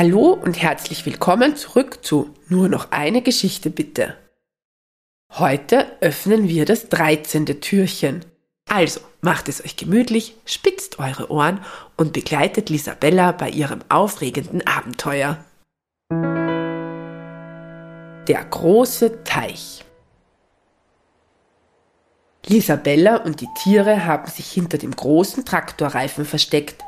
Hallo und herzlich willkommen zurück zu Nur noch eine Geschichte bitte. Heute öffnen wir das 13. Türchen. Also macht es euch gemütlich, spitzt eure Ohren und begleitet Lisabella bei ihrem aufregenden Abenteuer. Der große Teich. Lisabella und die Tiere haben sich hinter dem großen Traktorreifen versteckt.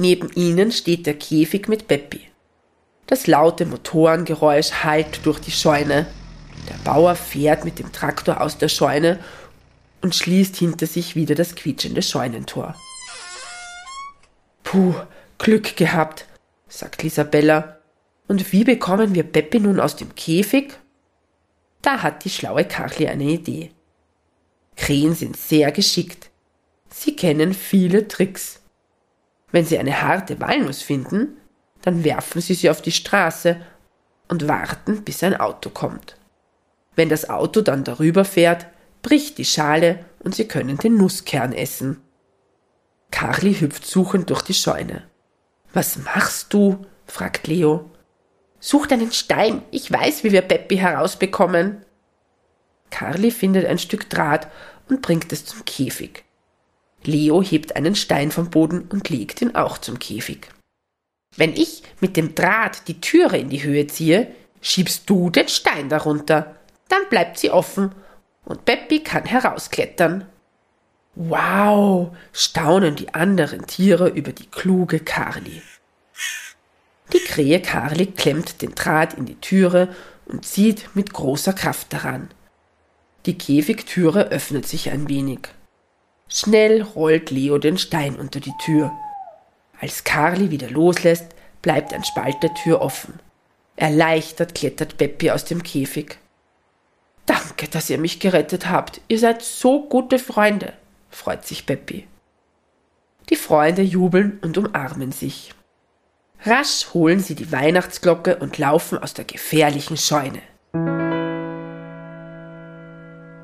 Neben ihnen steht der Käfig mit Beppi. Das laute Motorengeräusch hallt durch die Scheune. Der Bauer fährt mit dem Traktor aus der Scheune und schließt hinter sich wieder das quietschende Scheunentor. Puh, Glück gehabt, sagt Lisabella. Und wie bekommen wir Beppi nun aus dem Käfig? Da hat die schlaue Kachli eine Idee. Krähen sind sehr geschickt. Sie kennen viele Tricks. Wenn sie eine harte Walnuss finden, dann werfen sie sie auf die Straße und warten, bis ein Auto kommt. Wenn das Auto dann darüber fährt, bricht die Schale und sie können den Nusskern essen. Carly hüpft suchend durch die Scheune. Was machst du? fragt Leo. Such deinen Stein, ich weiß, wie wir Peppi herausbekommen. Carly findet ein Stück Draht und bringt es zum Käfig. Leo hebt einen Stein vom Boden und legt ihn auch zum Käfig. Wenn ich mit dem Draht die Türe in die Höhe ziehe, schiebst du den Stein darunter. Dann bleibt sie offen und Peppi kann herausklettern. Wow, staunen die anderen Tiere über die kluge Carly. Die Krähe Carly klemmt den Draht in die Türe und zieht mit großer Kraft daran. Die Käfigtüre öffnet sich ein wenig. Schnell rollt Leo den Stein unter die Tür. Als Carly wieder loslässt, bleibt ein Spalt der Tür offen. Erleichtert klettert Beppi aus dem Käfig. Danke, dass ihr mich gerettet habt. Ihr seid so gute Freunde, freut sich Beppi. Die Freunde jubeln und umarmen sich. Rasch holen sie die Weihnachtsglocke und laufen aus der gefährlichen Scheune.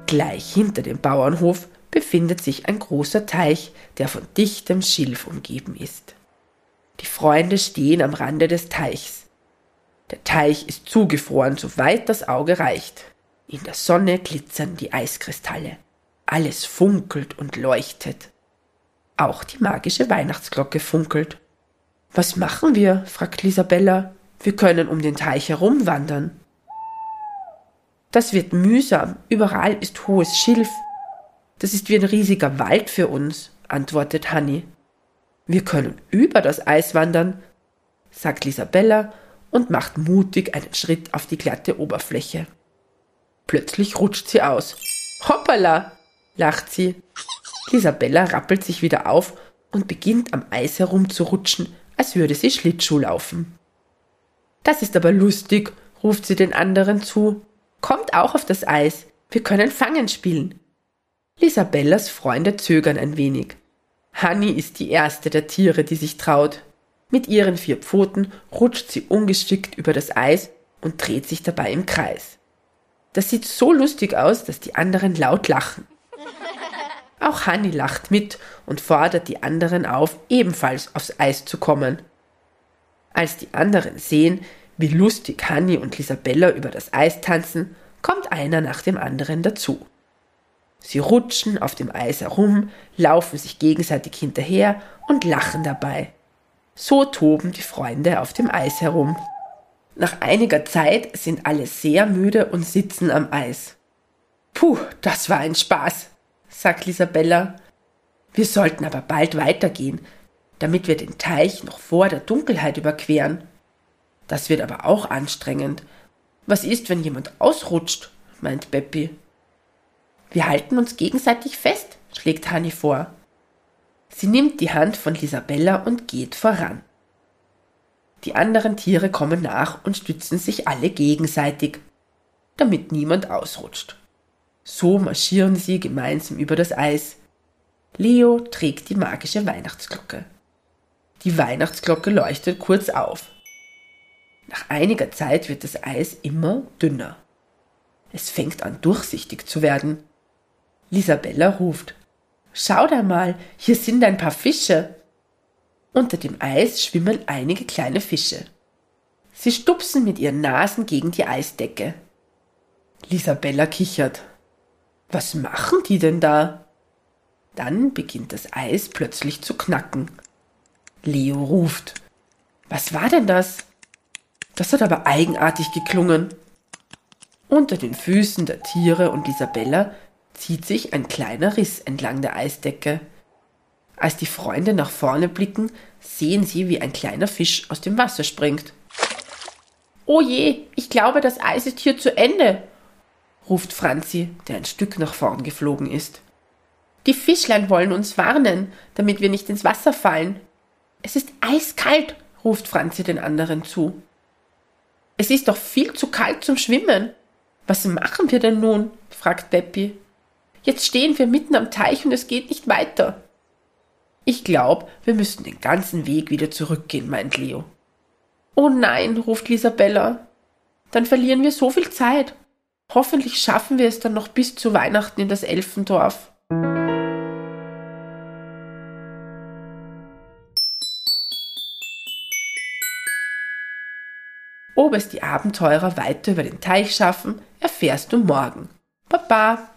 Gleich hinter dem Bauernhof befindet sich ein großer Teich, der von dichtem Schilf umgeben ist. Die Freunde stehen am Rande des Teichs. Der Teich ist zugefroren, soweit das Auge reicht. In der Sonne glitzern die Eiskristalle. Alles funkelt und leuchtet. Auch die magische Weihnachtsglocke funkelt. Was machen wir? fragt Lisabella. Wir können um den Teich herumwandern. Das wird mühsam. Überall ist hohes Schilf. Das ist wie ein riesiger Wald für uns, antwortet Hanni. Wir können über das Eis wandern, sagt Lisabella und macht mutig einen Schritt auf die glatte Oberfläche. Plötzlich rutscht sie aus. Hoppala, lacht sie. Lisabella rappelt sich wieder auf und beginnt am Eis herumzurutschen, als würde sie Schlittschuh laufen. Das ist aber lustig, ruft sie den anderen zu. Kommt auch auf das Eis. Wir können Fangen spielen. Lisabellas Freunde zögern ein wenig. Hanni ist die erste der Tiere, die sich traut. Mit ihren vier Pfoten rutscht sie ungeschickt über das Eis und dreht sich dabei im Kreis. Das sieht so lustig aus, dass die anderen laut lachen. Auch Hanni lacht mit und fordert die anderen auf, ebenfalls aufs Eis zu kommen. Als die anderen sehen, wie lustig Hanni und Lisabella über das Eis tanzen, kommt einer nach dem anderen dazu. Sie rutschen auf dem Eis herum, laufen sich gegenseitig hinterher und lachen dabei. So toben die Freunde auf dem Eis herum. Nach einiger Zeit sind alle sehr müde und sitzen am Eis. Puh, das war ein Spaß, sagt Lisabella. Wir sollten aber bald weitergehen, damit wir den Teich noch vor der Dunkelheit überqueren. Das wird aber auch anstrengend. Was ist, wenn jemand ausrutscht? meint Beppi. Wir halten uns gegenseitig fest, schlägt Hanni vor. Sie nimmt die Hand von Lisabella und geht voran. Die anderen Tiere kommen nach und stützen sich alle gegenseitig, damit niemand ausrutscht. So marschieren sie gemeinsam über das Eis. Leo trägt die magische Weihnachtsglocke. Die Weihnachtsglocke leuchtet kurz auf. Nach einiger Zeit wird das Eis immer dünner. Es fängt an durchsichtig zu werden. Lisabella ruft. Schau da mal, hier sind ein paar Fische. Unter dem Eis schwimmen einige kleine Fische. Sie stupsen mit ihren Nasen gegen die Eisdecke. Lisabella kichert. Was machen die denn da? Dann beginnt das Eis plötzlich zu knacken. Leo ruft. Was war denn das? Das hat aber eigenartig geklungen. Unter den Füßen der Tiere und Isabella zieht sich ein kleiner Riss entlang der Eisdecke. Als die Freunde nach vorne blicken, sehen sie, wie ein kleiner Fisch aus dem Wasser springt. Oh je, ich glaube, das Eis ist hier zu Ende, ruft Franzi, der ein Stück nach vorn geflogen ist. Die Fischlein wollen uns warnen, damit wir nicht ins Wasser fallen. Es ist eiskalt, ruft Franzi den anderen zu. Es ist doch viel zu kalt zum Schwimmen. Was machen wir denn nun? fragt Beppi. Jetzt stehen wir mitten am Teich und es geht nicht weiter. Ich glaube, wir müssten den ganzen Weg wieder zurückgehen, meint Leo. Oh nein, ruft Lisabella. Dann verlieren wir so viel Zeit. Hoffentlich schaffen wir es dann noch bis zu Weihnachten in das Elfendorf. Ob es die Abenteurer weiter über den Teich schaffen, erfährst du morgen. Baba!